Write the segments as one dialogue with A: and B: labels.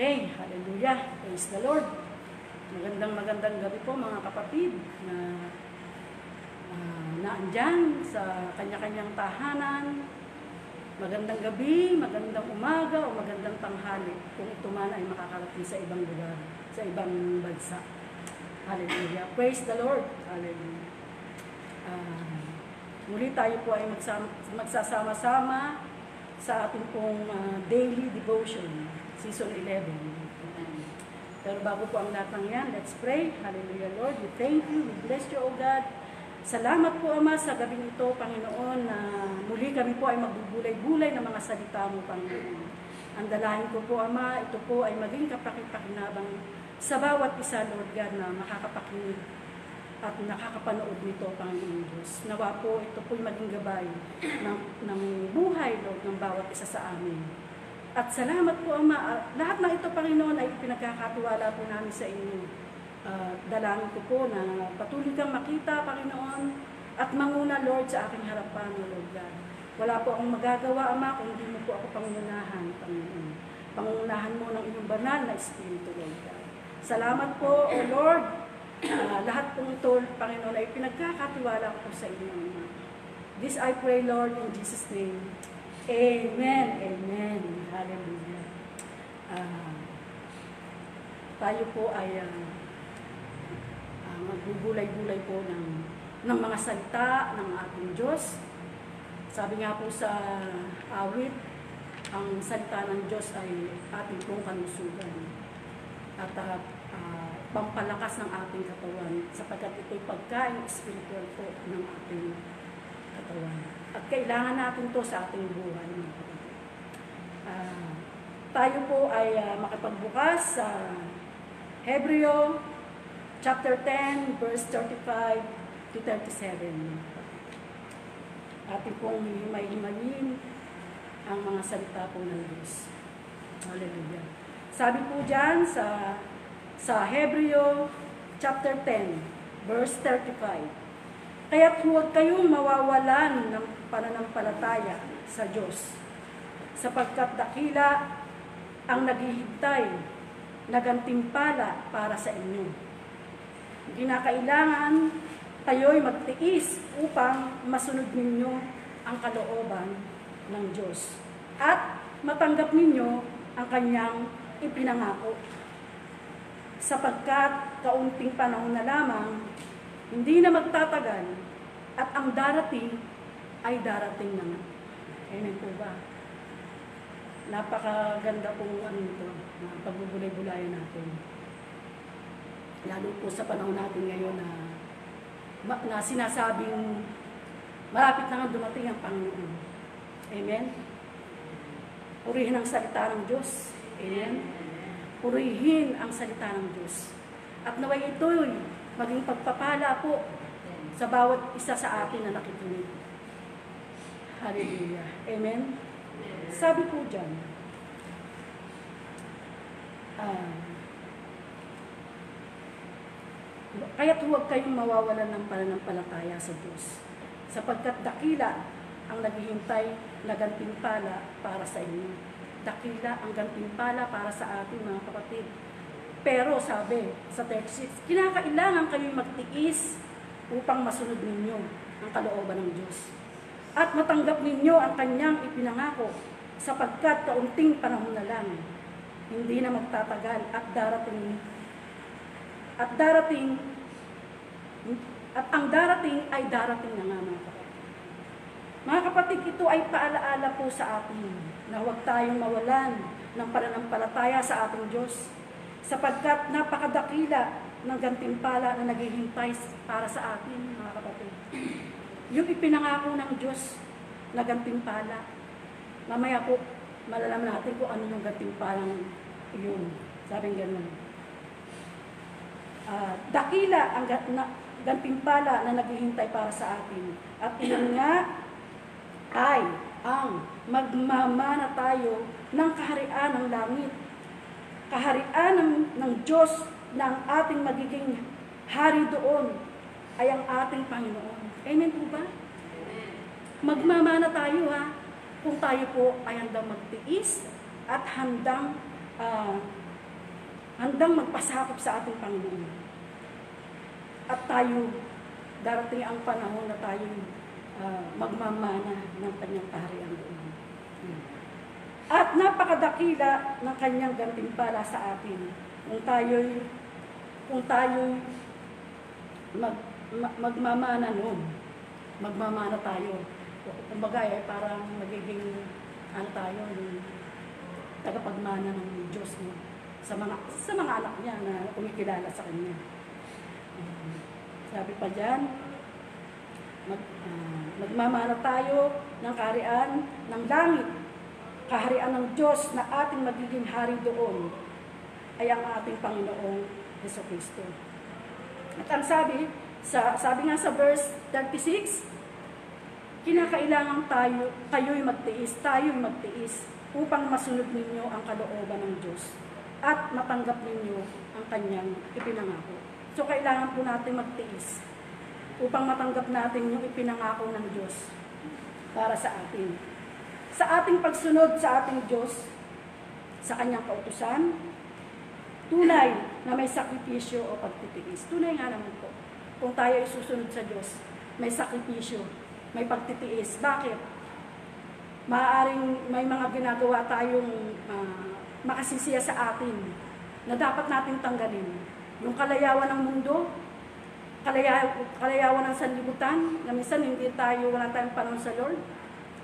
A: Okay, hallelujah. Praise the Lord. Magandang magandang gabi po mga kapatid na uh, naandyan sa kanya-kanyang tahanan. Magandang gabi, magandang umaga o magandang tanghali kung ito man ay makakarating sa ibang lugar, sa ibang bansa. Hallelujah. Praise the Lord. Hallelujah. Uh, muli tayo po ay magsama, magsasama-sama sa ating pong uh, daily devotion, season 11. Pero bago po ang lahat ng yan, let's pray. Hallelujah, Lord. We thank you. We bless you, O God. Salamat po, Ama, sa gabi ito, Panginoon, na muli kami po ay magbubulay-bulay ng mga salita mo, Panginoon. Ang dalahin ko po, Ama, ito po ay maging kapakipakinabang sa bawat isa, Lord God, na makakapakinig at nakakapanood nito, Panginoon Diyos. Nawa po, ito po'y maging gabay ng, ng buhay, Lord, ng bawat isa sa amin. At salamat po, Ama. Lahat ng ito, Panginoon, ay pinagkakatiwala po namin sa inyo. Uh, dalangin ko po na patuloy kang makita, Panginoon, at manguna, Lord, sa aking harapan, Lord God. Wala po akong magagawa, Ama, kung hindi mo po ako pangunahan, Panginoon. Pangunahan mo ng iyong banal na Espiritu, Lord God. Salamat po, O Lord, uh, lahat pong ito, Panginoon, ay pinagkakatiwala ko sa inyo. This I pray, Lord, in Jesus' name. Amen. Amen. Hallelujah. Uh, tayo po ay uh, uh, magbubulay-bulay po ng, ng mga salita ng ating Diyos. Sabi nga po sa awit, ang salita ng Diyos ay ating pong kanusugan. At uh, pampalakas ng ating katawan sapagkat ito'y pagkain spiritual po ng ating katawan. At kailangan natin to sa ating buhay. Uh, tayo po ay uh, makipagbukas sa uh, Hebreo chapter 10 verse 35 to 37. Ating pong himay-himayin ang mga salita po ng Diyos. Hallelujah. Sabi po dyan sa sa Hebreo chapter 10, verse 35. Kaya't huwag kayong mawawalan ng pananampalataya sa Diyos, sapagkat dakila ang naghihintay na gantimpala para sa inyo. Ginakailangan kayo'y magtiis upang masunod ninyo ang kalooban ng Diyos at matanggap ninyo ang kanyang ipinangako sapagkat kaunting panahon na lamang, hindi na magtatagal, at ang darating ay darating na nga. Amen po ba? Napakaganda pong ano ito, pagbubulay-bulayan natin. Lalo po sa panahon natin ngayon na, na sinasabing malapit na nga dumating ang Panginoon. Amen? Purihin ang salita ng Diyos. Amen? Purihin ang salita ng Diyos. At naway ito'y maging pagpapala po sa bawat isa sa atin na nakikinig. Hallelujah. Amen? Sabi po dyan, uh, kaya't huwag kayong mawawalan ng pananampalataya sa Diyos, sapagkat dakila ang naghihintay na gantimpala para sa inyo dakila ang gantimpala para sa ating mga kapatid. Pero sabi sa 36, kinakailangan kayo magtiis upang masunod ninyo ang kalooban ng Diyos. At matanggap ninyo ang kanyang ipinangako sapagkat kaunting panahon na lang, hindi na magtatagal at darating at darating at ang darating ay darating na nga mga kapatid. Mga kapatid, ito ay paalaala po sa atin na huwag tayong mawalan ng pananampalataya sa ating Diyos sapagkat napakadakila ng gantimpala na naghihintay para sa atin, mga kapatid. Yung ipinangako ng Diyos na gantimpala. Mamaya po, malalaman natin kung ano yung gantimpalang yun. Sabing ganun. Uh, dakila ang gantimpala na naghihintay para sa atin. At iyon nga, ay ang magmamana tayo ng kaharian ng langit. Kaharian ng, ng Diyos na ang ating magiging hari doon ay ang ating Panginoon. Amen po ba? Magmamana tayo ha, kung tayo po ay handang magtiis at handang uh, handang magpasakop sa ating Panginoon. At tayo, darating ang panahon na tayo magmamana ng kanyang kaharian doon. At napakadakila ng kanyang gantimpala sa atin kung tayo'y kung tayo'y mag, mag, magmamana noon. Magmamana tayo. Kumbaga ay parang magiging ano tayo, yung tagapagmana ng Diyos mo sa mga sa mga anak niya na kumikilala sa kanya. Uh, sabi pa diyan, mag, uh, magmamana tayo ng kaharian ng langit. Kaharian ng Diyos na ating magiging hari doon ay ang ating Panginoong Heso Kristo. At ang sabi, sa, sabi nga sa verse 36, kinakailangan tayo, kayo'y magtiis, tayo'y magtiis upang masunod ninyo ang kalooban ng Diyos at matanggap ninyo ang kanyang ipinangako. So, kailangan po natin magtiis upang matanggap natin yung ipinangako ng Diyos para sa atin. Sa ating pagsunod sa ating Diyos, sa kanyang kautusan, tunay na may sakripisyo o pagtitiis. Tunay nga naman po. Kung tayo ay susunod sa Diyos, may sakripisyo, may pagtitiis. Bakit? Maaaring may mga ginagawa tayong uh, makasisiya sa atin na dapat natin tanggalin. Yung kalayawan ng mundo, kalaya, kalayawan ng sanlibutan, na minsan hindi tayo, wala tayong panahon sa Lord,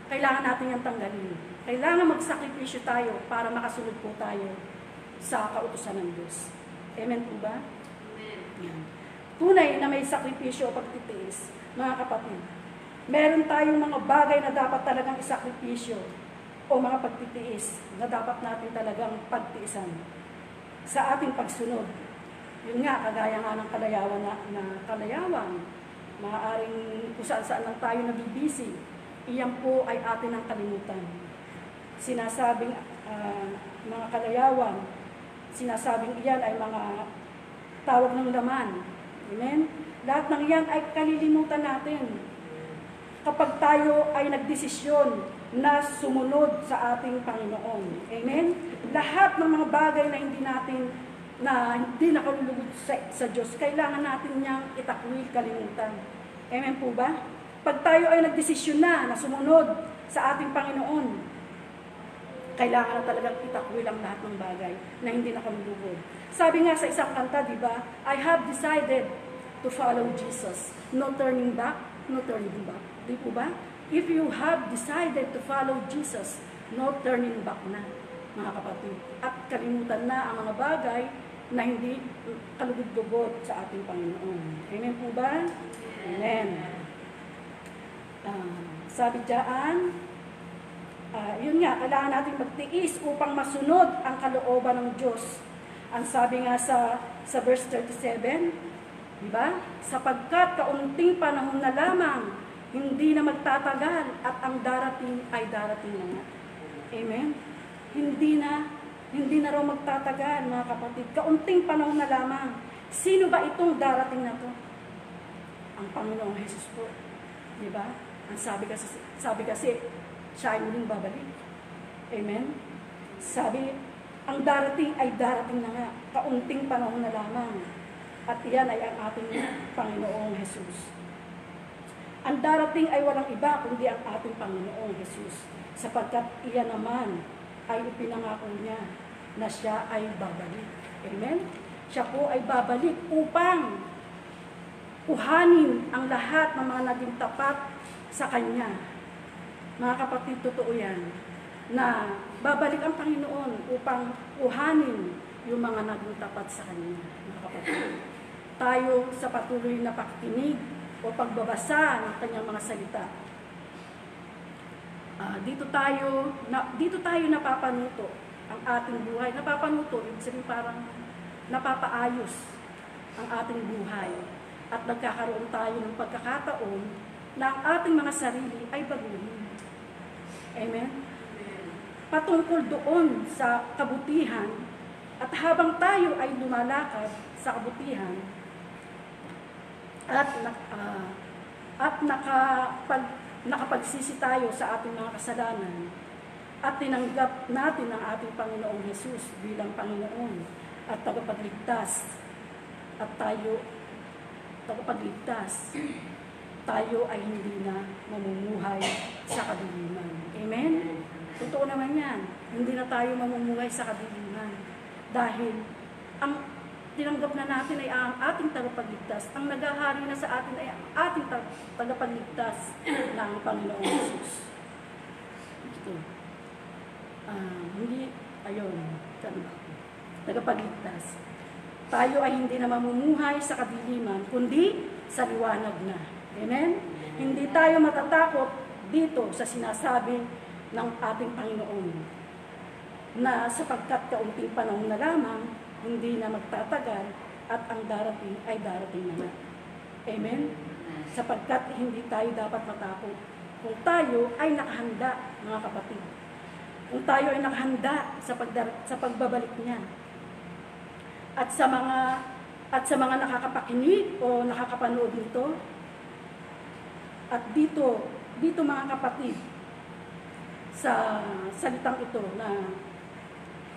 A: kailangan natin yung tanggalin. Kailangan magsakripisyo tayo para makasunod po tayo sa kautusan ng Diyos. Amen po ba? Amen. Yan. Tunay na may sakripisyo o pagtitiis, mga kapatid meron tayong mga bagay na dapat talagang isakripisyo o mga pagtitiis na dapat natin talagang pagtiisan sa ating pagsunod. Yun nga, kagaya nga ng kalayawan na, na kalayawan, maaaring kung saan saan lang tayo nabibisi, iyan po ay atin ang kalimutan. Sinasabing uh, mga kalayawan, sinasabing iyan ay mga tawag ng laman. Amen? Lahat ng iyan ay kalilimutan natin kapag tayo ay nagdesisyon na sumunod sa ating Panginoon. Amen? Lahat ng mga bagay na hindi natin na hindi nakalulugod sa, sa Diyos, kailangan natin niyang itakwil, kalimutan. Amen po ba? Pag tayo ay nagdesisyon na na sumunod sa ating Panginoon, kailangan na talagang itakwil ang lahat ng bagay na hindi nakalulugod. Sabi nga sa isang kanta, di ba? I have decided to follow Jesus. No turning back, no turning back. Di po ba? If you have decided to follow Jesus, no turning back na, mga kapatid. At kalimutan na ang mga bagay na hindi kalugod-lugod sa ating Panginoon. Amen po ba? Amen. Uh, sabi dyan, uh, yun nga, kailangan natin magtiis upang masunod ang kalooban ng Diyos. Ang sabi nga sa, sa verse 37, di ba? Sapagkat kaunting panahon na lamang hindi na magtatagal at ang darating ay darating na nga. Amen? Hindi na, hindi na raw magtatagal, mga kapatid. Kaunting panahon na lamang. Sino ba itong darating na to? Ang Panginoong Jesus po. Di ba? Ang sabi kasi, sabi kasi, siya ay muling babalik. Amen? Sabi, ang darating ay darating na nga. Kaunting panahon na lamang. At iyan ay ang ating Panginoong Jesus. Ang darating ay walang iba kundi ang ating Panginoong Jesus sapagkat iyan naman ay ipinangako niya na siya ay babalik. Amen? Siya po ay babalik upang kuhanin ang lahat ng mga naging tapat sa Kanya. Mga kapatid, totoo yan na babalik ang Panginoon upang kuhanin yung mga naging tapat sa Kanya. Mga kapatid, tayo sa patuloy na pakikinig o pagbabasa ng kanyang mga salita. Uh, dito tayo na, dito tayo napapanuto ang ating buhay. Napapanuto, ibig sabihin parang napapaayos ang ating buhay. At nagkakaroon tayo ng pagkakataon na ang ating mga sarili ay baguhin. Amen? Patungkol doon sa kabutihan at habang tayo ay lumalakad sa kabutihan, at uh, at nakapag, nakapagsisi tayo sa ating mga kasalanan at tinanggap natin ang ating Panginoong Jesus bilang Panginoon at tagapagligtas. At tayo, tagapagligtas, tayo ay hindi na mamumuhay sa kadiliman. Amen? Totoo naman yan. Hindi na tayo mamumuhay sa kadiliman. Dahil ang tinanggap na natin ay ang ating tagapagligtas. Ang naghahari na sa atin ay ang ating tag- tagapagligtas ang Panginoong Jesus. Ito. Ah, hindi, ayun, saan ba? Tagapagligtas. Tayo ay hindi na mamumuhay sa kadiliman, kundi sa liwanag na. Amen? Hindi tayo matatakot dito sa sinasabi ng ating Panginoon na sapagkat kaunting panahon na lamang, hindi na magtatagal at ang darating ay darating na nga. Amen? Sapagkat hindi tayo dapat matakot. Kung tayo ay nakahanda, mga kapatid. Kung tayo ay nakahanda sa, pagdar- sa pagbabalik niya. At sa mga at sa mga nakakapakinig o nakakapanood nito, at dito, dito mga kapatid, sa salitang ito na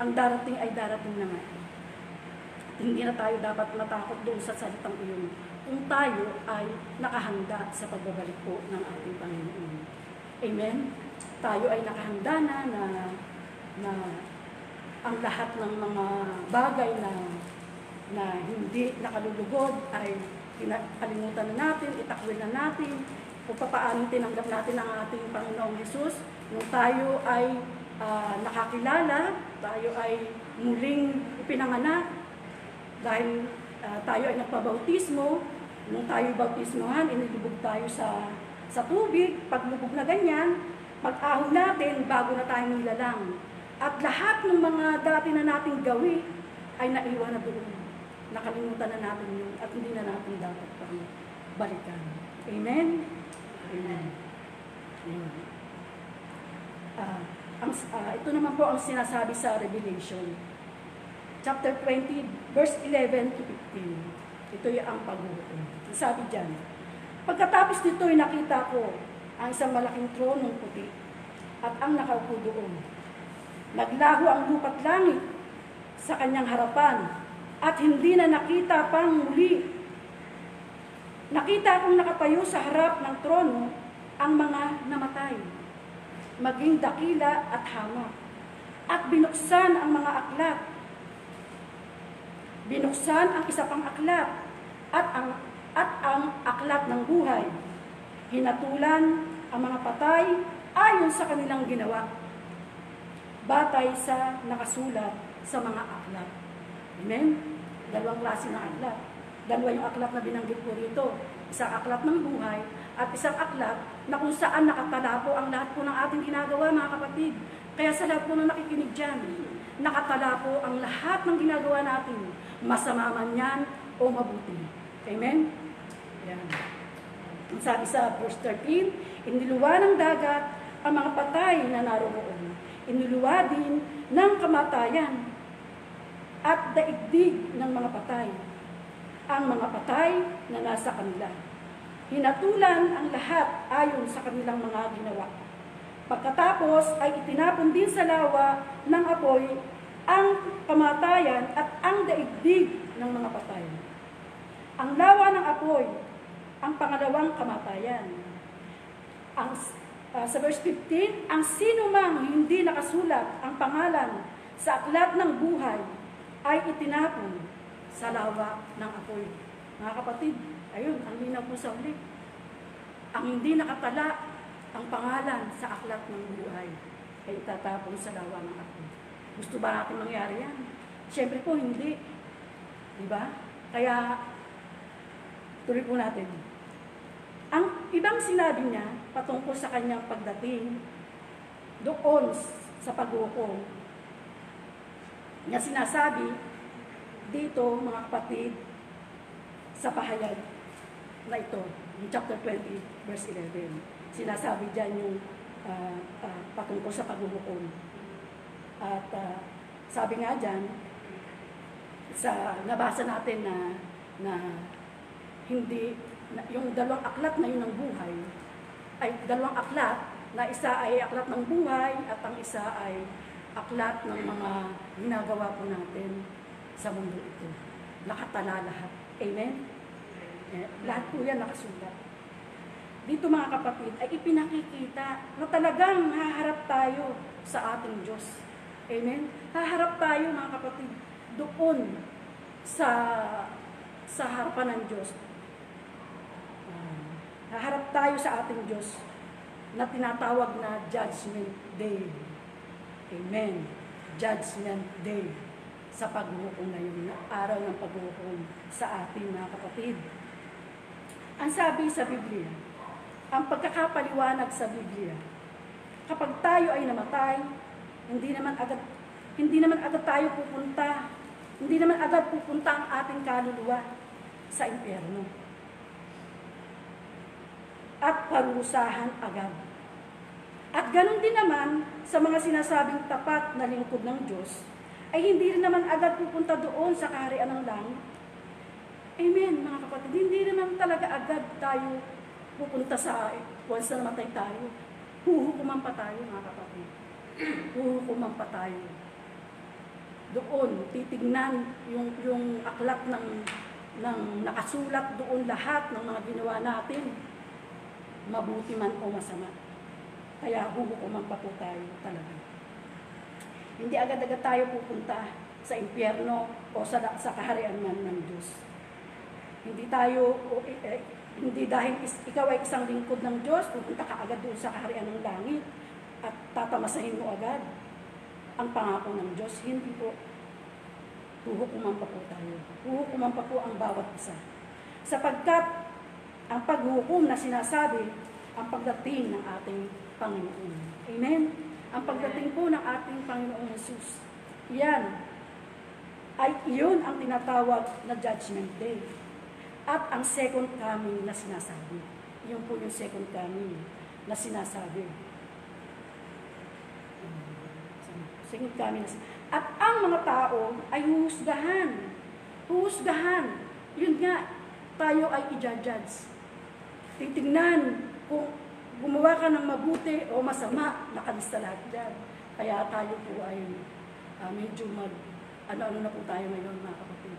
A: ang darating ay darating na nga. Hindi na tayo dapat matakot doon sa salitang iyon kung tayo ay nakahanda sa pagbabalik po ng ating Panginoon. Amen? Tayo ay nakahanda na na, na ang lahat ng mga bagay na na hindi nakalulugod ay kalimutan na natin, itakwil na natin, kung paano tinanggap natin ang ating Panginoong Yesus. Nung tayo ay ah, nakakilala, tayo ay muling ipinanganak, dahil ah, tayo ay nagpabautismo, nung tayo bautismohan, inilubog tayo sa, sa tubig, paglubog na ganyan, pag-ahon natin, bago na tayo nilalang. At lahat ng mga dati na nating gawi ay naiwan na doon. Nakalimutan na natin yun at hindi na natin dapat pang balikan. Amen? Amen. Amen. Ah, ang, ah, ito naman po ang sinasabi sa Revelation. Chapter 20, verse 11 to 15. Ito yung ang paghuhukom. Sabi dyan, Pagkatapos nito ay nakita ko ang isang malaking tronong puti at ang nakaupo doon. Naglaho ang lupa't langit sa kanyang harapan at hindi na nakita pang muli. Nakita kong nakatayo sa harap ng trono ang mga namatay, maging dakila at hamak, at binuksan ang mga aklat. Binuksan ang isa pang aklat at ang at ang aklat ng buhay. Hinatulan ang mga patay ayon sa kanilang ginawa. Batay sa nakasulat sa mga aklat. Amen? Dalawang klase ng aklat. Dalawa yung aklat na binanggit ko rito. Isang aklat ng buhay at isang aklat na kung saan nakatala po ang lahat po ng ating ginagawa, mga kapatid. Kaya sa lahat po ng nakikinig dyan, nakatala po ang lahat ng ginagawa natin, masama man yan o mabuti. Amen? Yan. Sabi sa verse 13, iniluwa ng dagat ang mga patay na naroon. Iniluwa din ng kamatayan at daigdig ng mga patay. Ang mga patay na nasa kanila. Hinatulan ang lahat ayon sa kanilang mga ginawa. Pagkatapos ay itinapon din sa lawa ng apoy ang kamatayan at ang daigdig ng mga patay. Ang lawa ng apoy, ang pangalawang kamatayan. Ang, uh, sa verse 15, ang sino mang hindi nakasulat ang pangalan sa aklat ng buhay ay itinapon sa lawa ng apoy. Mga kapatid, ayun, ang linaw po sa uli. Ang hindi nakatala ang pangalan sa aklat ng buhay ay itatapon sa lawa ng apoy. Gusto ba natin mangyari yan? Siyempre po, hindi. Di ba? Kaya, tuloy po natin. Ang ibang sinabi niya patungkol sa kanyang pagdating doon sa paghukom niya sinasabi dito mga kapatid sa pahayag na ito, chapter 20, verse 11. Sinasabi dyan yung uh, uh, patungkol sa paghuhukom. At uh, sabi nga dyan, sa nabasa natin na na hindi na, yung dalawang aklat na yun ng buhay ay dalawang aklat na isa ay aklat ng buhay at ang isa ay aklat ng mga ginagawa po natin sa mundo ito. Nakatala lahat. Amen? Eh, lahat po yan nakasulat. Dito mga kapatid, ay ipinakikita na talagang haharap tayo sa ating Diyos. Amen? Haharap tayo mga kapatid doon sa sa harapan ng Diyos. Ah, haharap tayo sa ating Diyos na tinatawag na Judgment Day. Amen. Judgment Day sa paghuhukom na yun, araw ng paghuhukom sa ating mga kapatid. Ang sabi sa Biblia, ang pagkakapaliwanag sa Biblia, kapag tayo ay namatay, hindi naman agad hindi naman agad tayo pupunta, hindi naman agad pupunta ang ating kaluluwa sa impyerno. At parusahan agad. At ganun din naman sa mga sinasabing tapat na lingkod ng Diyos, ay hindi rin naman agad pupunta doon sa kaharian ng langit. Amen, mga kapatid. Hindi naman talaga agad tayo pupunta sa once na namatay tayo. Huhukuman pa tayo, mga kapatid. Huhukuman pa tayo. Doon, titignan yung, yung aklat ng, ng nakasulat doon lahat ng mga ginawa natin. Mabuti man o masama. Kaya huhukuman pa po tayo talaga. Hindi agad-agad tayo pupunta sa impyerno o sa, sa kaharian man ng Diyos. Hindi tayo, o, eh, hindi dahil ikaw ay isang lingkod ng Diyos, pupunta ka agad doon sa kaharian ng langit at tatamasahin mo agad ang pangako ng Diyos. Hindi po. Huhukuman pa po tayo. Huhukuman pa po ang bawat isa. Sapagkat ang paghukom na sinasabi, ang pagdating ng ating Panginoon. Amen? Ang pagdating po ng ating Panginoong Jesus. Yan ay iyon ang tinatawag na Judgment Day. At ang second coming na sinasabi. Yun po yung second coming na sinasabi. Second coming na sinasabi. At ang mga tao ay huhusgahan. Huhusgahan. Yun nga, tayo ay i-judge. Titignan kung gumawa ka ng mabuti o masama, nakalista lahat dyan. Kaya tayo po ay uh, medyo mag, ano-ano na po tayo ngayon mga kapatid.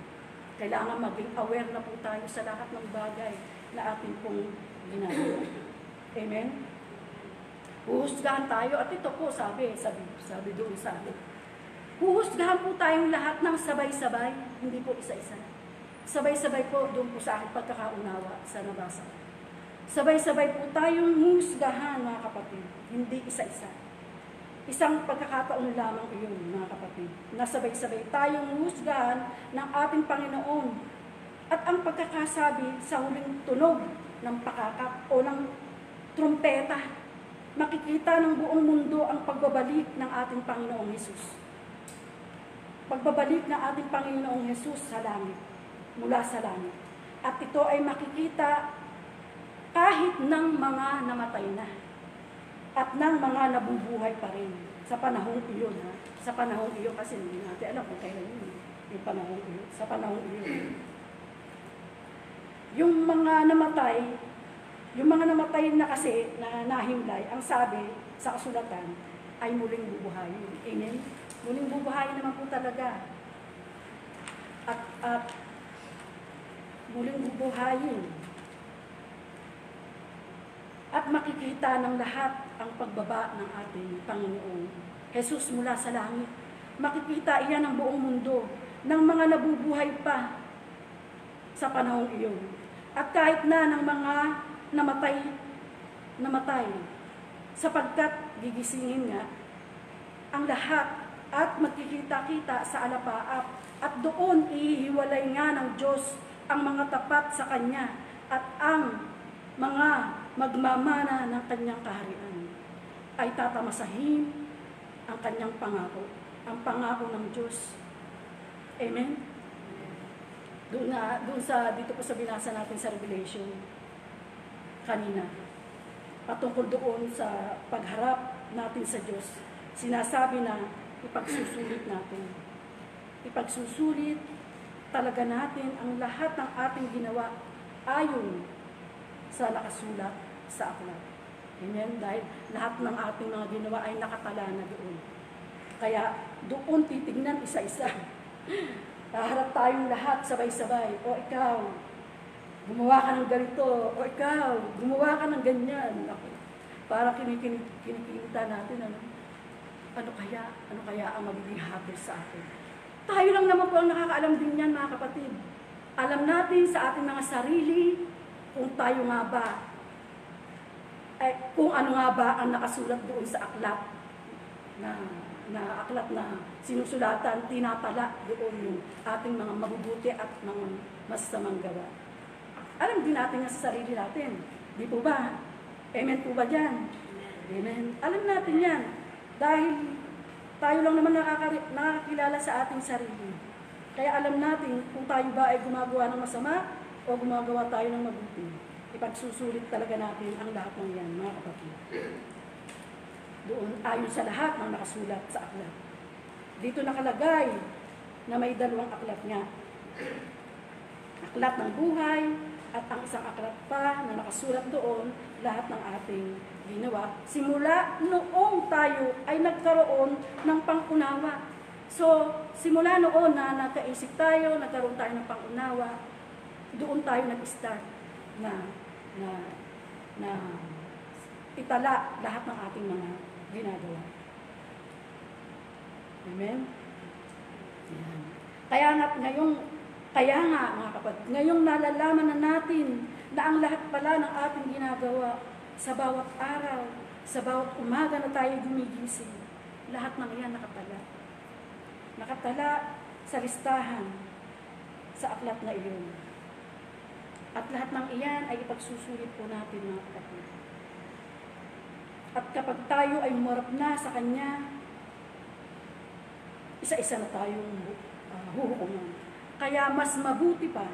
A: Kailangan maging aware na po tayo sa lahat ng bagay na ating pong ginagawa. Amen? Huhusgahan tayo at ito po sabi, sabi, sabi doon sa atin. Huhusgahan po tayong lahat ng sabay-sabay, hindi po isa-isa. Sabay-sabay po doon po sa aking pagkakaunawa sa nabasa. Sabay-sabay po tayong husgahan mga kapatid, hindi isa-isa. Isang pagkakataon lamang iyon, mga kapatid, na sabay-sabay tayong husgahan ng ating Panginoon. At ang pagkakasabi sa huling tunog ng pakakap o ng trumpeta, makikita ng buong mundo ang pagbabalik ng ating Panginoong Hesus. Pagbabalik ng ating Panginoong Hesus sa langit, mula sa langit. At ito ay makikita kahit ng mga namatay na at ng mga nabubuhay pa rin sa panahong iyon. Ha? Sa panahong iyon kasi hindi natin alam kung kailan yun. Yung panahong iyon. Sa panahong iyon. Yung mga namatay, yung mga namatay na kasi na nahimlay, ang sabi sa kasulatan ay muling bubuhayin. Amen? Muling bubuhayin naman po talaga. At, at muling bubuhayin at makikita ng lahat ang pagbaba ng ating Panginoon. Jesus mula sa langit. Makikita iyan ng buong mundo ng mga nabubuhay pa sa panahong iyon. At kahit na ng mga namatay, namatay, sapagkat gigisingin nga ang lahat at magkikita-kita sa alapaap at doon ihiwalay nga ng Diyos ang mga tapat sa Kanya at ang mga magmamana ng kanyang kaharian ay tatamasahin ang kanyang pangako, ang pangako ng Diyos. Amen? Doon, na, doon sa, dito po sa binasa natin sa Revelation, kanina, patungkol doon sa pagharap natin sa Diyos, sinasabi na ipagsusulit natin. Ipagsusulit talaga natin ang lahat ng ating ginawa ayon sa nakasulat sa aklat. Amen? Dahil lahat ng ating mga ginawa ay nakatala na doon. Kaya doon titignan isa-isa Haharap tayong lahat sabay-sabay. O ikaw, gumawa ka ng ganito. O ikaw, gumawa ka ng ganyan. Ako, kinikin- kinikinita natin, ano? Ano kaya? Ano kaya ang magiging happy sa atin? Tayo lang naman po ang nakakaalam din yan, mga kapatid. Alam natin sa ating mga sarili kung tayo nga ba, eh, kung ano nga ba ang nakasulat doon sa aklat na na aklat na sinusulatan, tinatala doon yung ating mga mabubuti at mga masasamang gawa. Alam din natin nga sa sarili natin. Di po ba? Amen po ba dyan? Amen. Alam natin yan. Dahil tayo lang naman nakakakilala sa ating sarili. Kaya alam natin kung tayo ba ay gumagawa ng masama o gumagawa tayo ng mabuti. Ipagsusulit talaga natin ang lahat ng yan, mga kapatid. Doon ayon sa lahat ng nakasulat sa aklat. Dito nakalagay na may dalawang aklat nga. Aklat ng buhay at ang isang aklat pa na nakasulat doon lahat ng ating ginawa. Simula noong tayo ay nagkaroon ng pangunawa. So, simula noon na nakaisip tayo, nagkaroon tayo ng pangunawa, doon tayo nag-start na na na itala lahat ng ating mga ginagawa. Amen? Yan. Kaya nga ngayong, kaya nga mga kapatid, ngayong nalalaman na natin na ang lahat pala ng ating ginagawa sa bawat araw, sa bawat umaga na tayo gumigising, lahat ng iyan nakatala. Nakatala sa listahan sa aklat na iyon. At lahat ng iyan ay ipagsusulit po natin mga kapatid. At kapag tayo ay umarap na sa Kanya, isa-isa na tayong uh, huhukuman. Kaya mas mabuti pa,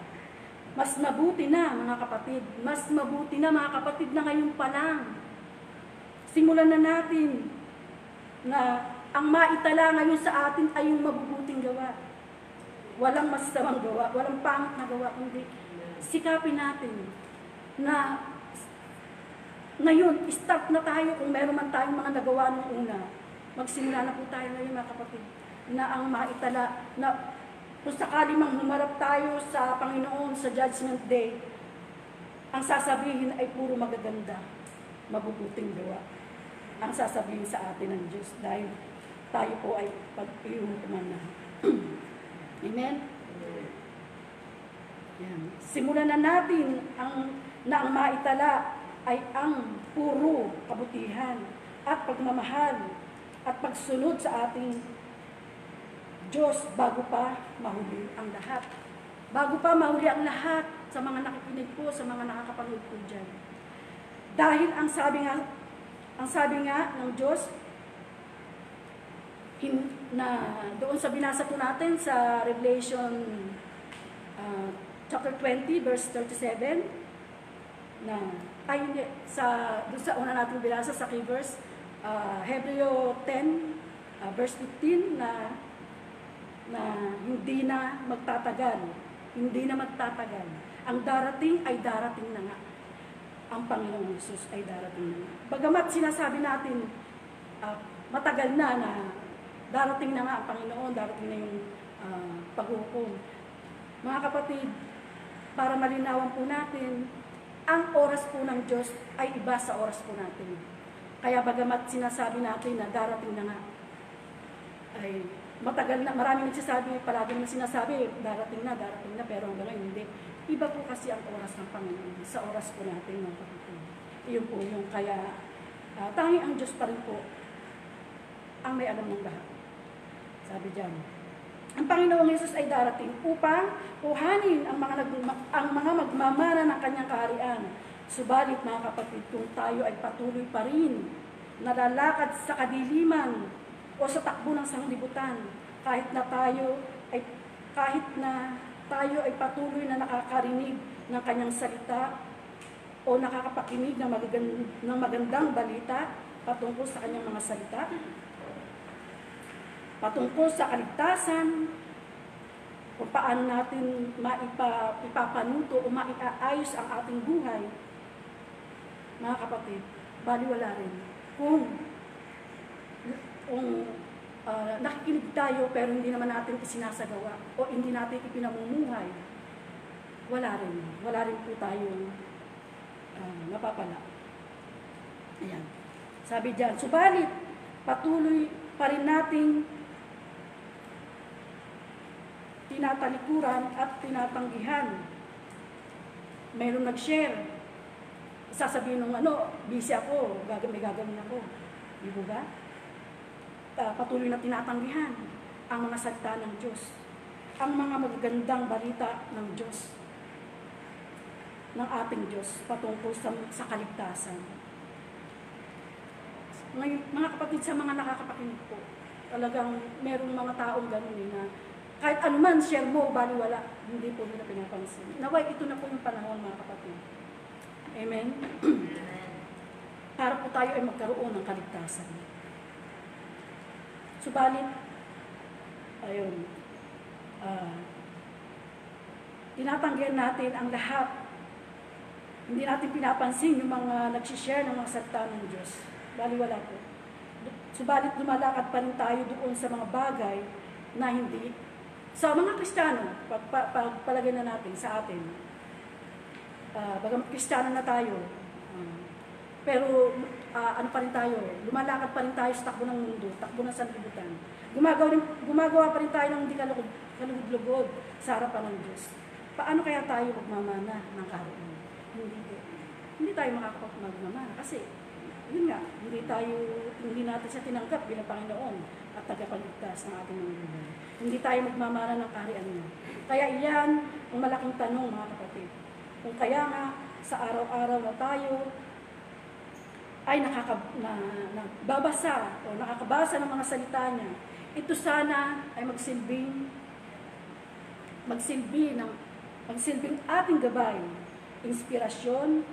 A: mas mabuti na mga kapatid, mas mabuti na mga kapatid na ngayon pa lang. Simulan na natin na ang maitala ngayon sa atin ay yung mabubuting gawa. Walang masasamang gawa, walang pangit na gawa, kundi sikapin natin na ngayon, start na tayo kung meron man tayong mga nagawa nung una. Magsimula na po tayo ngayon mga kapatid na ang maitala na kung sakali mang humarap tayo sa Panginoon sa Judgment Day, ang sasabihin ay puro magaganda, mabubuting gawa. Ang sasabihin sa atin ng Diyos dahil tayo po ay pag-iutuman na. Amen? Yan. Simulan na natin ang, na ang maitala ay ang puro kabutihan at pagmamahal at pagsunod sa ating Diyos bago pa mahuli ang lahat. Bago pa mahuli ang lahat sa mga nakikinig po, sa mga nakakapanood po dyan. Dahil ang sabi nga, ang sabi nga ng Diyos, hin, na doon sa binasa po natin sa Revelation uh, chapter 20 verse 37 na ay sa doon sa una nating binasa sa key verse uh, Hebreo 10 uh, verse 15 na na hindi na magtatagal. Hindi na magtatagal. Ang darating ay darating na nga. Ang Panginoong Jesus ay darating na nga. Bagamat sinasabi natin uh, matagal na na darating na nga ang Panginoon darating na yung uh, paghukom. Mga kapatid para malinawan po natin ang oras po ng Diyos ay iba sa oras po natin. Kaya bagamat sinasabi natin na darating na nga, ay matagal na, maraming nagsasabi, palagi na sinasabi, darating na, darating na, pero hanggang ngayon hindi. Iba po kasi ang oras ng Panginoon sa oras po natin, mga kapatid. Iyon po yung kaya, uh, tanging ang Diyos pa rin po ang may alam ng lahat. Sabi diyan, ang Panginoong Yesus ay darating upang kuhanin ang mga, nagma, ang mga magmamana ng kanyang kaharian. Subalit mga kapatid, kung tayo ay patuloy pa rin nalalakad sa kadiliman o sa takbo ng sanglibutan, kahit na tayo ay kahit na tayo ay patuloy na nakakarinig ng kanyang salita o nakakapakinig ng, magagand- ng magandang balita patungkol sa kanyang mga salita, patungkol sa kaligtasan, kung paano natin maipa, ipapanuto o maiaayos ang ating buhay, mga kapatid, baliwala rin. Kung, kung ah, nakikinig tayo pero hindi naman natin isinasagawa o hindi natin ipinamumuhay, wala rin. Wala rin po tayong ah, napapala. Ayan. Sabi diyan, subalit patuloy pa rin nating tinatalikuran at tinatanggihan. Mayroong nag-share. Sasabihin nung ano, busy ako, may gagawin ako. Di ba ba? Ah, patuloy na tinatanggihan ang mga salita ng Diyos. Ang mga magagandang balita ng Diyos. Ng ating Diyos patungkol sa, sa kaligtasan. Ngayon, mga kapatid, sa mga nakakapakinig po, talagang merong mga taong ganun eh, na kahit anuman share mo, baliwala, hindi po nila pinapansin. Naway, ito na po yung panahon mga kapatid. Amen? Para po tayo ay magkaroon ng kaligtasan. Subalit, ayun, ah, tinatanggihan natin ang lahat. Hindi natin pinapansin yung mga nagsishare ng mga salita ng Diyos. Baliwala po. Subalit lumalakad pa rin tayo doon sa mga bagay na hindi. Sa mga Kristiyano, pag, pag, pagpalagay na natin sa atin, uh, bagamat Kristiyano na tayo, ah, pero ah, ano pa rin tayo, lumalakad pa rin tayo sa takbo ng mundo, takbo ng sanlibutan. Gumagawa, rin, gumagawa pa rin tayo ng hindi kalugod, kalugod sa harapan ng Diyos. Paano kaya tayo magmamana ng karoon? Hindi po. Hindi tayo makakapagmamana kasi yun nga, hindi tayo, hindi natin siya tinanggap bilang Panginoon at tagapagligtas ng ating mga buhay. Hindi tayo magmamana ng kaharian niya. Kaya iyan ang malaking tanong mga kapatid. Kung kaya nga sa araw-araw na tayo ay nakaka, na, nagbabasa o nakakabasa ng mga salita niya, ito sana ay magsilbing magsilbi ng magsilbing ating gabay, inspirasyon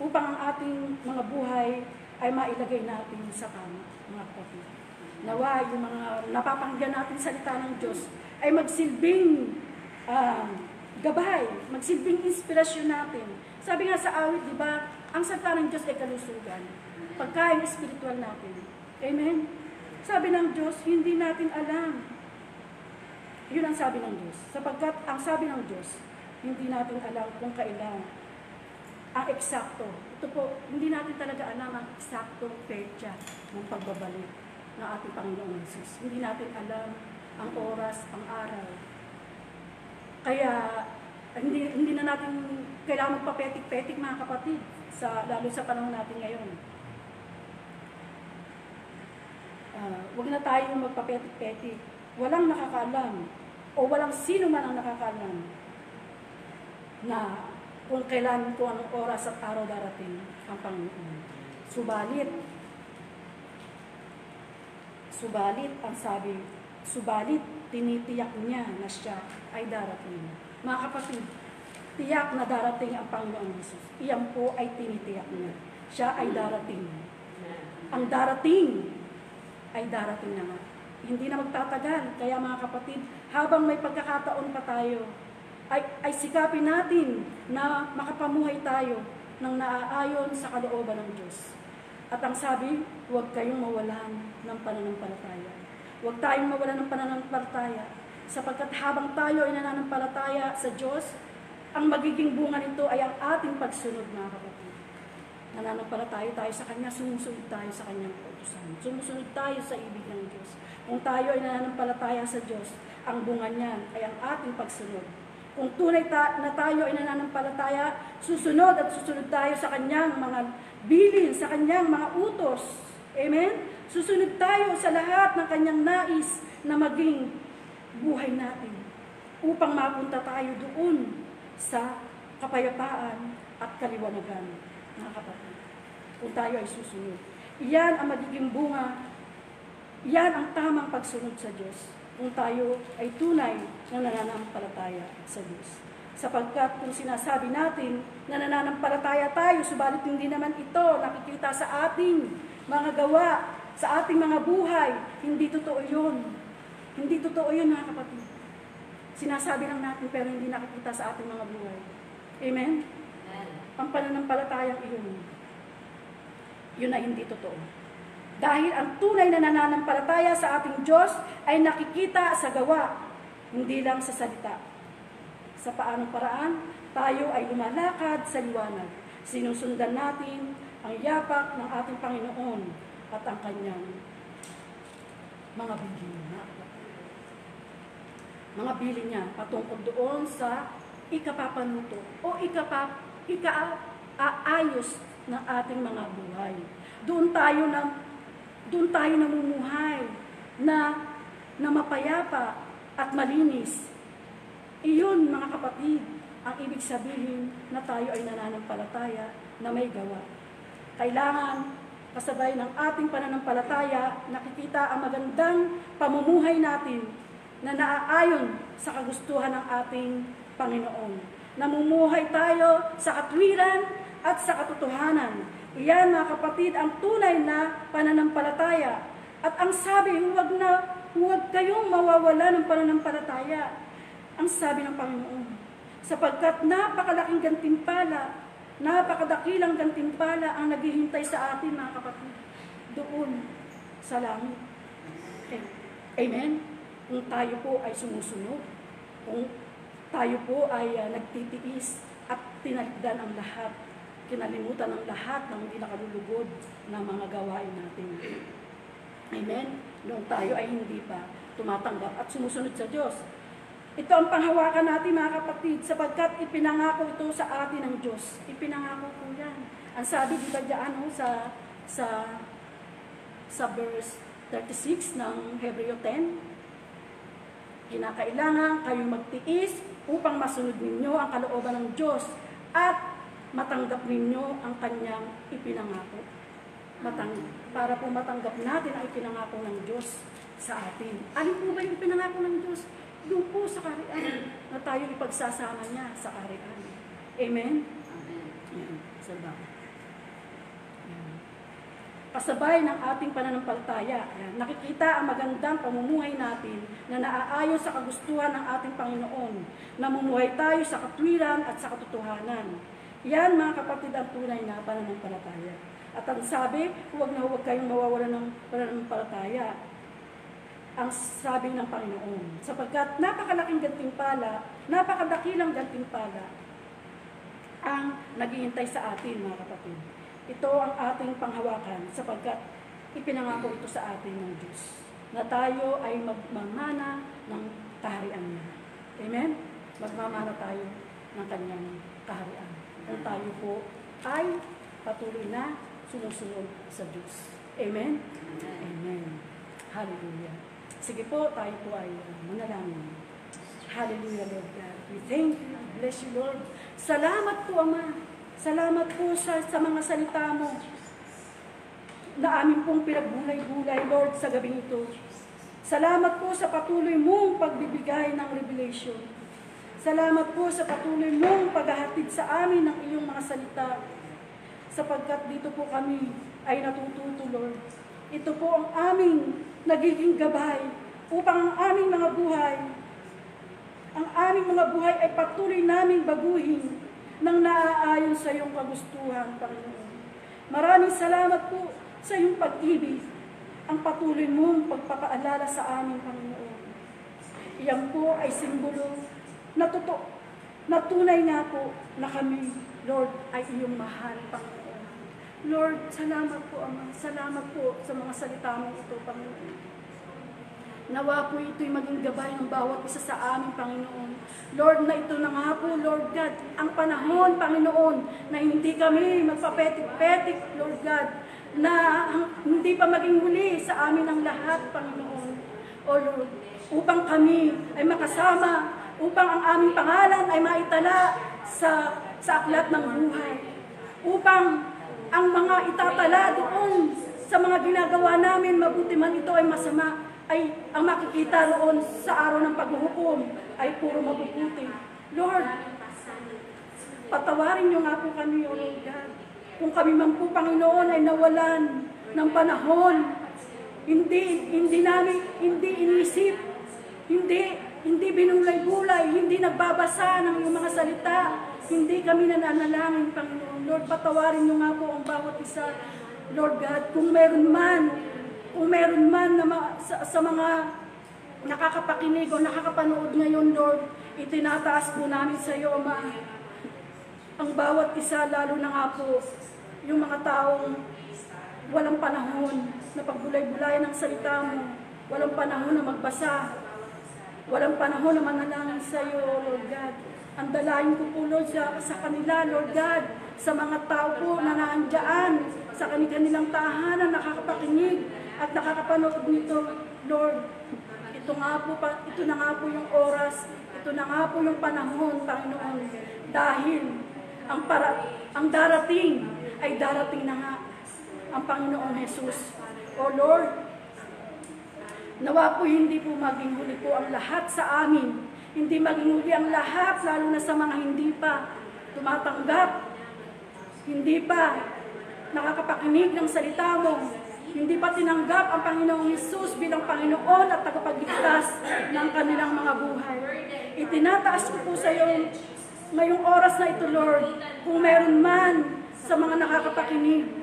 A: upang ang ating mga buhay ay mailagay natin sa tama, mga kapatid. Nawa, yung mga napapakinggan natin salita ng Diyos ay magsilbing uh, gabay, magsilbing inspirasyon natin. Sabi nga sa awit, di ba, ang salita ng Diyos ay kalusugan. Pagkain espiritual natin. Amen? Sabi ng Diyos, hindi natin alam. Yun ang sabi ng Diyos. Sapagkat ang sabi ng Diyos, hindi natin alam kung kailan ang eksakto. Ito po, hindi natin talaga alam ang eksaktong petsa ng pagbabalik ng ating Panginoong Jesus. Hindi natin alam ang oras, ang araw. Kaya, hindi, hindi na natin kailangan magpapetik-petik mga kapatid, sa, lalo sa panahon natin ngayon. Uh, huwag na tayo magpapetik-petik. Walang nakakalam o walang sino man ang nakakalam na kung kailan, kung anong oras at araw darating ang Panginoon. Subalit, subalit ang sabi, subalit tinitiyak niya na siya ay darating. Mga kapatid, tiyak na darating ang Panginoon Jesus. Iyan po ay tinitiyak niya. Siya ay darating. Ang darating ay darating na nga. Hindi na magtatagal. Kaya mga kapatid, habang may pagkakataon pa tayo, ay, ay sikapin natin na makapamuhay tayo ng naaayon sa kalooban ng Diyos. At ang sabi, huwag kayong mawalan ng pananampalataya. Huwag tayong mawalan ng pananampalataya sapagkat habang tayo ay nananampalataya sa Diyos, ang magiging bunga nito ay ang ating pagsunod, mga kapatid. Nananampalataya tayo sa Kanya, sumusunod tayo sa Kanyang kautusan. Sumusunod tayo sa ibig ng Diyos. Kung tayo ay nananampalataya sa Diyos, ang bunga niyan ay ang ating pagsunod kung tunay ta- na tayo ay nananampalataya, susunod at susunod tayo sa kanyang mga bilin, sa kanyang mga utos. Amen? Susunod tayo sa lahat ng kanyang nais na maging buhay natin upang mapunta tayo doon sa kapayapaan at kaliwanagan, mga kapatid. Kung tayo ay susunod. Iyan ang magiging bunga, iyan ang tamang pagsunod sa Diyos kung tayo ay tunay na nananampalataya sa Diyos. Sapagkat kung sinasabi natin na nananampalataya tayo, subalit hindi naman ito nakikita sa ating mga gawa, sa ating mga buhay, hindi totoo yun. Hindi totoo yun mga kapatid. Sinasabi lang natin pero hindi nakikita sa ating mga buhay. Amen? Ang pananampalatayang iyon, yun ay hindi totoo. Dahil ang tunay na nananampalataya sa ating Diyos ay nakikita sa gawa, hindi lang sa salita. Sa paanong paraan, tayo ay lumalakad sa liwanag. Sinusundan natin ang yapak ng ating Panginoon at ang kanyang mga bilin niya. Mga bilin niya patungkol doon sa ikapapanuto o ikapa, ikaayos ng ating mga buhay. Doon tayo na doon tayo namumuhay na na mapayapa at malinis. Iyon mga kapatid, ang ibig sabihin na tayo ay nananampalataya na may gawa. Kailangan kasabay ng ating pananampalataya, nakikita ang magandang pamumuhay natin na naaayon sa kagustuhan ng ating Panginoon. Namumuhay tayo sa katwiran at sa katotohanan. Iyan mga kapatid ang tunay na pananampalataya. At ang sabi, huwag na huwag kayong mawawala ng pananampalataya. Ang sabi ng Panginoon, sapagkat napakalaking gantimpala Napakadakilang gantimpala ang naghihintay sa atin, mga kapatid, doon sa langit. Amen? Kung tayo po ay sumusunod, kung tayo po ay uh, nagtitiis at tinaligdan ang lahat, kinalimutan ang lahat ng hindi nakalulugod na mga gawain natin. Amen? Noong tayo ay hindi pa tumatanggap at sumusunod sa Diyos. Ito ang panghawakan natin mga kapatid sapagkat ipinangako ito sa atin ng Diyos. Ipinangako po yan. Ang sabi dito diyan no, sa, sa, sa verse 36 ng Hebreo 10, kinakailangan kayong magtiis upang masunod ninyo ang kalooban ng Diyos at matanggap ninyo ang kanyang ipinangako. Matang, para po matanggap natin ang ipinangako ng Diyos sa atin. Alin po ba yung ipinangako ng Diyos? doon po sa karian na tayo ipagsasama niya sa karian. Amen? Amen. Salamat. Kasabay ng ating pananampalataya, nakikita ang magandang pamumuhay natin na naaayon sa kagustuhan ng ating Panginoon. Namumuhay tayo sa katwiran at sa katotohanan. Yan mga kapatid ang tunay na pananampalataya. At ang sabi, huwag na huwag kayong mawawala ng pananampalataya ang sabi ng Panginoon. Sapagkat napakalaking gantimpala, napakadakilang gantimpala ang naghihintay sa atin, mga kapatid. Ito ang ating panghawakan sapagkat ipinangako ito sa atin ng Diyos na tayo ay magmamana ng kaharian niya. Amen? Magmamana tayo ng kanyang kaharian. Kung tayo po ay patuloy na sumusunod sa Diyos. Amen? Amen. Amen. Hallelujah. Sige po, tayo po ay manalangin. Hallelujah, Lord God. We thank you. Bless you, Lord. Salamat po, Ama. Salamat po sa, sa mga salita mo na amin pong pinagbulay-bulay, Lord, sa gabing ito. Salamat po sa patuloy mong pagbibigay ng revelation. Salamat po sa patuloy mong paghahatid sa amin ng iyong mga salita. Sapagkat dito po kami ay natututo, Lord. Ito po ang aming nagiging gabay upang ang aming mga buhay, ang aming mga buhay ay patuloy naming baguhin ng naaayon sa iyong kagustuhan, Panginoon. Maraming salamat po sa iyong pag-ibig, ang patuloy mong pagpapaalala sa amin, Panginoon. Iyan po ay simbolo na totoo, na po na kami, Lord, ay iyong mahal, Panginoon. Lord, salamat po, Ama. Salamat po sa mga salita mo ito, Panginoon. Nawa po ito'y maging gabay ng bawat isa sa amin, Panginoon. Lord, na ito na nga po, Lord God, ang panahon, Panginoon, na hindi kami magpapetik-petik, Lord God, na hindi pa maging huli sa amin ang lahat, Panginoon. O Lord, upang kami ay makasama, upang ang aming pangalan ay maitala sa, sa aklat ng buhay. Upang ang mga itatala doon sa mga ginagawa namin, mabuti man ito ay masama, ay ang makikita roon sa araw ng paghuhukom ay puro mabubuti. Lord, patawarin niyo nga po kami, O Lord God. Kung kami man po, Panginoon, ay nawalan ng panahon, hindi, hindi namin, hindi inisip, hindi, hindi binulay-bulay, hindi nagbabasa ng iyong mga salita, hindi kami nananalangin, Panginoon. Lord, patawarin niyo nga po ang bawat isa. Lord God, kung meron man Kung meron man na ma- sa, sa mga nakakapakinig o nakakapanood ngayon, Lord, itinataas po namin sa iyo, Ama, ang bawat isa, lalo na nga po, yung mga taong walang panahon na pagbulay-bulayan ng salita mo, walang panahon na magbasa, walang panahon na manalangin sa iyo, Lord God. Ang dalayan ko po, Lord, sa, sa kanila, Lord God, sa mga tao po na naandyan, sa kanilang tahanan, nakakapakinig at nakakapanood nito, Lord. Ito nga po, ito na nga po yung oras, ito na nga po yung panahon, Panginoon. Dahil ang para ang darating ay darating na nga ang Panginoong Jesus. O Lord, nawa po hindi po maging huli po ang lahat sa amin. Hindi maging huli ang lahat, lalo na sa mga hindi pa tumatanggap, hindi pa nakakapakinig ng salita mo, hindi pa tinanggap ang Panginoong Yesus bilang Panginoon at tagapagligtas ng kanilang mga buhay. Itinataas ko po sa iyo ngayong oras na ito, Lord, kung meron man sa mga nakakapakinig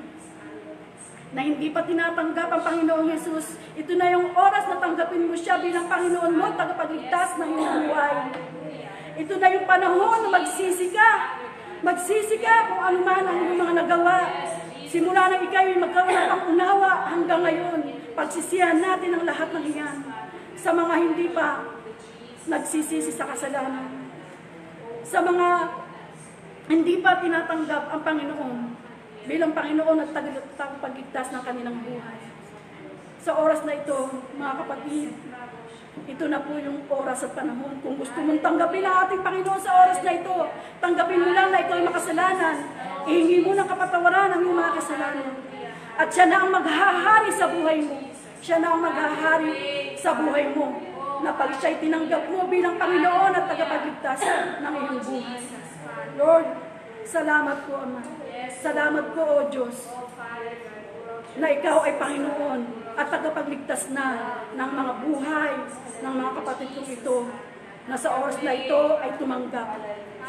A: na hindi pa tinatanggap ang Panginoong Yesus, ito na yung oras na tanggapin mo siya bilang Panginoon mo, tagapagligtas ng iyong buhay. Ito na yung panahon na magsisi ka. Magsisi ka kung ano man ang iyong mga nagawa. Simula nang ikaw yung magkaroon ng pangunawa hanggang ngayon, pagsisihan natin ang lahat ng iyan. Sa mga hindi pa nagsisisi sa kasalanan sa mga hindi pa tinatanggap ang Panginoon bilang Panginoon at tag- tagapagligtas ng kanilang buhay. Sa oras na ito, mga kapatid, ito na po yung oras at panahon. Kung gusto mong tanggapin ang ating Panginoon sa oras na ito, tanggapin mo lang na ikaw ay makasalanan. Ihingi mo ng kapatawaran ang iyong mga kasalanan. At siya na ang maghahari sa buhay mo. Siya na ang maghahari sa buhay mo na pag siya'y tinanggap mo bilang Panginoon at tagapagligtas ng iyong buhay. Lord, salamat po, Ama. Salamat po, O Diyos, na Ikaw ay Panginoon at tagapagligtas na ng mga buhay ng mga kapatid kong ito na sa oras na ito ay tumanggap.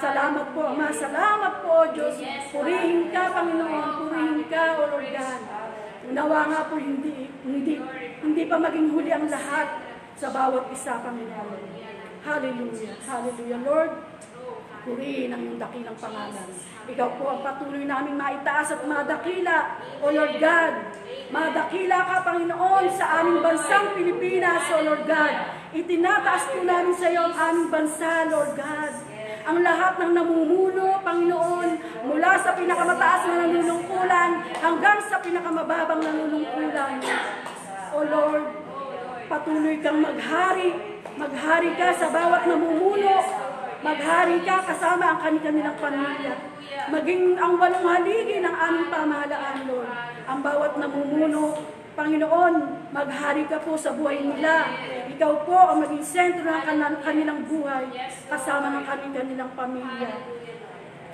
A: Salamat po, Ama. Salamat po, O Diyos. Purihin ka, Panginoon. Purihin ka, O Lord God. Nawa nga po hindi, hindi, hindi pa maging huli ang lahat sa bawat isa, Panginoon. Hallelujah. Hallelujah, Lord. Purihin ang iyong dakilang pangalan. Ikaw po ang patuloy namin maitaas at madakila, O Lord God. Madakila ka, Panginoon, sa aming bansang Pilipinas, O Lord God. Itinataas po namin sa iyo ang aming bansa, Lord God. Ang lahat ng namumuno, Panginoon, mula sa pinakamataas na nanunungkulan hanggang sa pinakamababang nanunungkulan. O Lord, patuloy kang maghari. Maghari ka sa bawat namumuno. Maghari ka kasama ang kanilang pamilya. Maging ang walong haligi ng aming pamahalaan, Lord. Ang bawat namumuno, Panginoon, maghari ka po sa buhay nila. Ikaw po ang maging sentro ng kan- kanilang buhay kasama ng kanilang pamilya.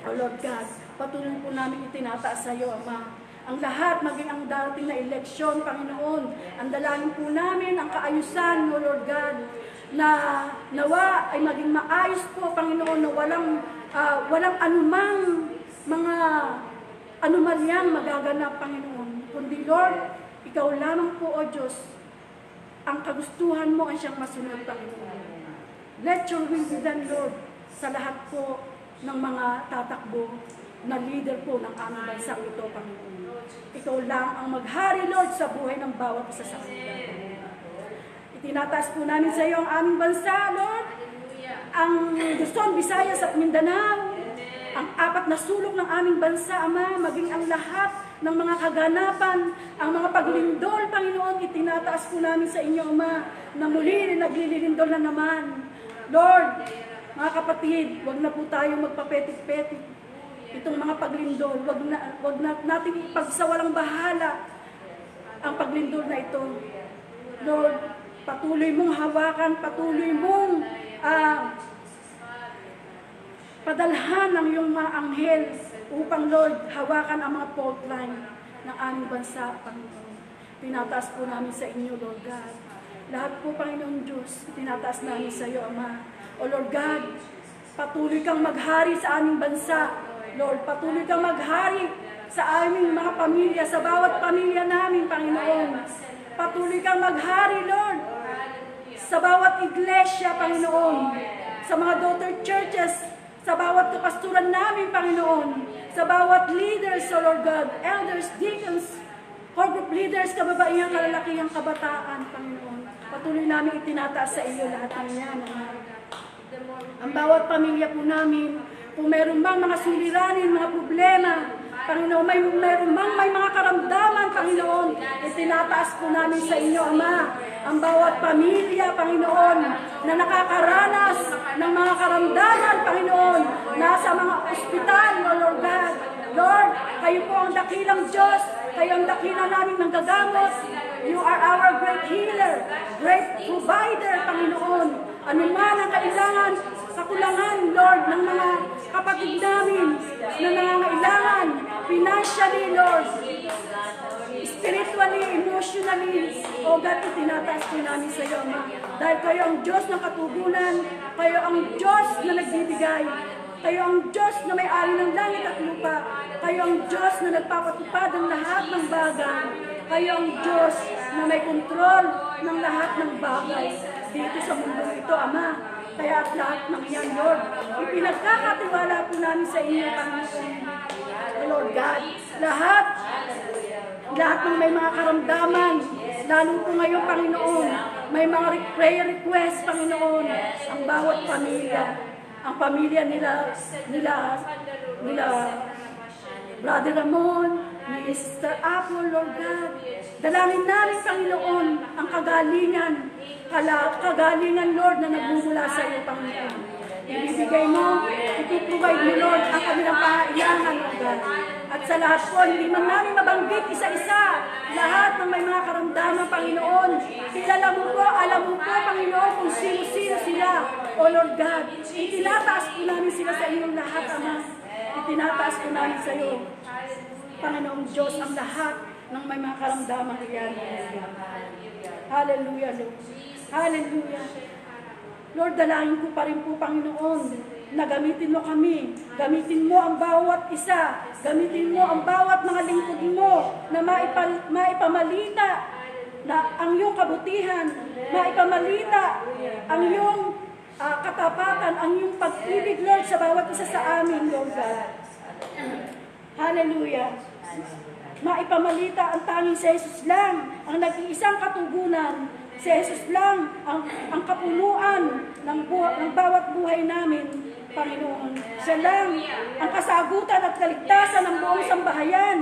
A: O Lord God, patuloy po namin itinataas sa iyo, Ama. Ang lahat, maging ang darating na eleksyon, Panginoon. Ang dalangin po namin, ang kaayusan, O Lord God, na nawa ay maging maayos po, Panginoon, na walang, ah, walang anumang mga anumalyang magaganap, Panginoon. Kundi, Lord, ikaw lamang po, O Diyos, ang kagustuhan mo ay siyang masunod, Panginoon. Let your will be done, Lord, sa lahat po ng mga tatakbo na leader po ng aming bansang ito, Panginoon. Ikaw lang ang maghari, Lord, sa buhay ng bawat isa sa kanila. Itinataas po namin sa iyo ang aming bansa, Lord. Ang Luzon, Visayas at Mindanao. Ang apat na sulok ng aming bansa, Ama, maging ang lahat ng mga kaganapan, ang mga paglindol, Panginoon, itinataas po namin sa inyo, Ama, na muli rin naglilindol na naman. Lord, mga kapatid, wag na po tayo magpapetik-petik. Itong mga paglindol, wag na, wag na natin ipagsawalang bahala ang paglindol na ito. Lord, patuloy mong hawakan, patuloy mong ah, padalhan ng iyong mga anghel upang, Lord, hawakan ang mga fault line ng aming bansa, Panginoon. Tinataas po namin sa inyo, Lord God. Lahat po, Panginoon Diyos, tinataas namin sa iyo, Ama. O Lord God, patuloy kang maghari sa aming bansa. Lord, patuloy kang maghari sa aming mga pamilya, sa bawat pamilya namin, Panginoon. Patuloy kang maghari, Lord. Sa bawat iglesia, Panginoon. Sa mga daughter churches, sa bawat kapasturan namin, Panginoon. Sa bawat leaders, O Lord God, elders, deacons, core group leaders, kababaihan, kalalakihang kabataan, Panginoon. Patuloy namin itinataas sa iyo lahat ng yan. Ang bawat pamilya po namin, kung meron bang mga suliranin, mga problema, Panginoon, may meron bang may mga karamdaman, Panginoon, itinataas po namin sa inyo, Ama. Ang bawat pamilya, Panginoon, na nakakaranas ng mga karamdaman, Panginoon, nasa mga ospital, O Lord God. Lord, kayo po ang dakilang Diyos, kayo ang dakila namin ng gagamot. You are our great healer, great provider, Panginoon. Ano man ang kailangan, kakulangan, Lord, ng mga kapatid namin na nangangailangan, financially, Lord, spiritually, emotionally, o God, itinataas po namin sa iyo, Ama. Dahil kayo ang Diyos ng katugunan, kayo ang Diyos na nagbibigay, kayo ang Diyos na may-ari ng langit at lupa, kayo ang Diyos na nagpapatupad ng lahat ng bagay, kayo ang Diyos na may kontrol ng lahat ng bagay dito sa mundo ito, Ama. Kaya at lahat ng yan, Lord, ipinagkakatiwala po namin sa inyo, Panginoon. Lord God, lahat lahat ng may mga karamdaman, lalo po ngayon, Panginoon, may mga prayer request, Panginoon, ang bawat pamilya, ang pamilya nila, nila, nila, Brother Ramon, ni Sister Apple, Lord God, dalangin namin, Panginoon, ang kagalingan, kagalingan, Lord, na nagmumula sa iyo, Panginoon. Ibibigay mo, ipiprovide mo, Lord, ang kanilang pangailangan, Lord God. At sa lahat po, hindi man namin mabanggit isa-isa, lahat ng may mga karamdaman, Panginoon. Kilala mo po, alam mo po, Panginoon, kung sino-sino sila. O Lord God, itinataas po namin sila sa inyong lahat, Ama. Itinataas po namin sa iyo, Panginoong Diyos, ang lahat ng may mga karamdaman iyan. Hallelujah, Lord. Hallelujah. Lord, dalangin ko pa rin po, Panginoon, na gamitin mo kami. Gamitin mo ang bawat isa. Gamitin mo ang bawat mga lingkod mo na maipal, maipamalita na ang iyong kabutihan, maipamalita ang iyong ah, katapatan, ang iyong pag-ibig, Lord, sa bawat isa sa amin, Lord God. Hallelujah. Maipamalita ang tanging si Jesus lang, ang nag-iisang katugunan. Si Jesus lang ang, ang kapunuan ng, bu- ng bawat buhay namin, Panginoon. Siya lang ang kasagutan at kaligtasan ng buong sambahayan,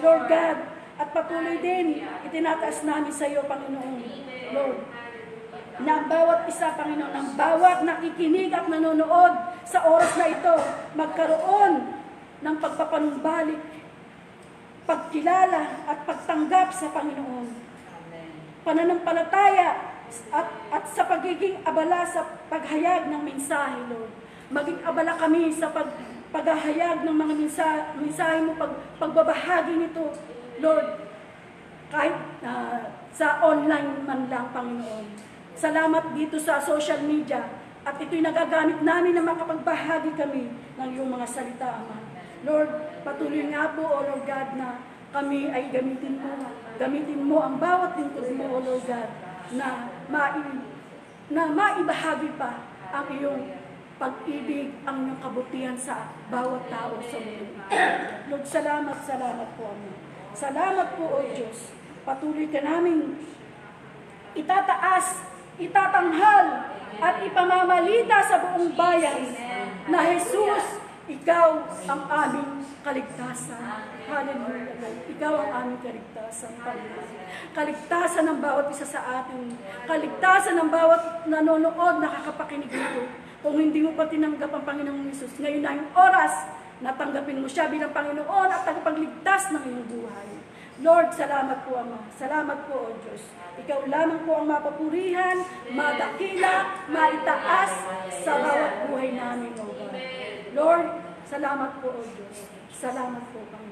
A: Lord God. At patuloy din, itinataas namin sa iyo, Panginoon, Lord na bawat isa, Panginoon, ang bawat nakikinig at nanonood sa oras na ito, magkaroon ng pagpapanumbalik, pagkilala at pagtanggap sa Panginoon. Pananampalataya at, at sa pagiging abala sa paghayag ng mensahe, Lord. Maging abala kami sa pag, paghahayag ng mga mensahe, mensahe mo, pag, pagbabahagi nito, Lord, kahit ah, sa online man lang, Panginoon. Salamat dito sa social media at ito'y nagagamit namin na makapagbahagi kami ng iyong mga salita, Ama. Lord, patuloy nga po, O Lord God, na kami ay gamitin mo. Gamitin mo ang bawat lingkod mo, O Lord God, na, mai, na maibahagi pa ang iyong pag-ibig, ang iyong kabutihan sa bawat tao sa mundo. Lord, salamat, salamat po, Ama. Salamat po, O Diyos. Patuloy ka namin itataas, itatanghal, at ipamamalita sa buong bayan na Jesus, ikaw ang aming kaligtasan. Hallelujah. Lord. Ikaw ang aming kaligtasan. Panginoon. Kaligtasan ng bawat isa sa atin. Kaligtasan ng bawat nanonood, nakakapakinig nito. Kung hindi mo pa tinanggap ang Panginoong Jesus, ngayon na yung oras na tanggapin mo siya bilang Panginoon at tagapagligtas ng iyong buhay. Lord, salamat po, Ama. Salamat po, O Diyos. Ikaw lamang po ang mapapurihan, madakila, maitaas sa bawat buhay namin, O God. Lord, salamat po, O Diyos. Salamat po, Panginoon.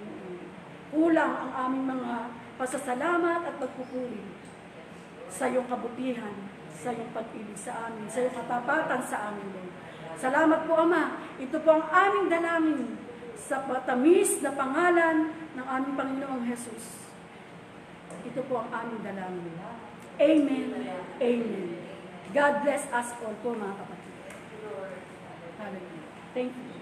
A: Kulang ang aming mga pasasalamat at pagpupuri sa iyong kabutihan, sa iyong pag-ibig sa amin, sa iyong katapatan sa amin, Lord. Salamat po, Ama. Ito po ang aming dalangin sa matamis na pangalan ng aming Panginoong Jesus. Ito po ang aming dalangin. Amen. Amen. God bless us all po mga kapatid. Hallelujah. Thank you.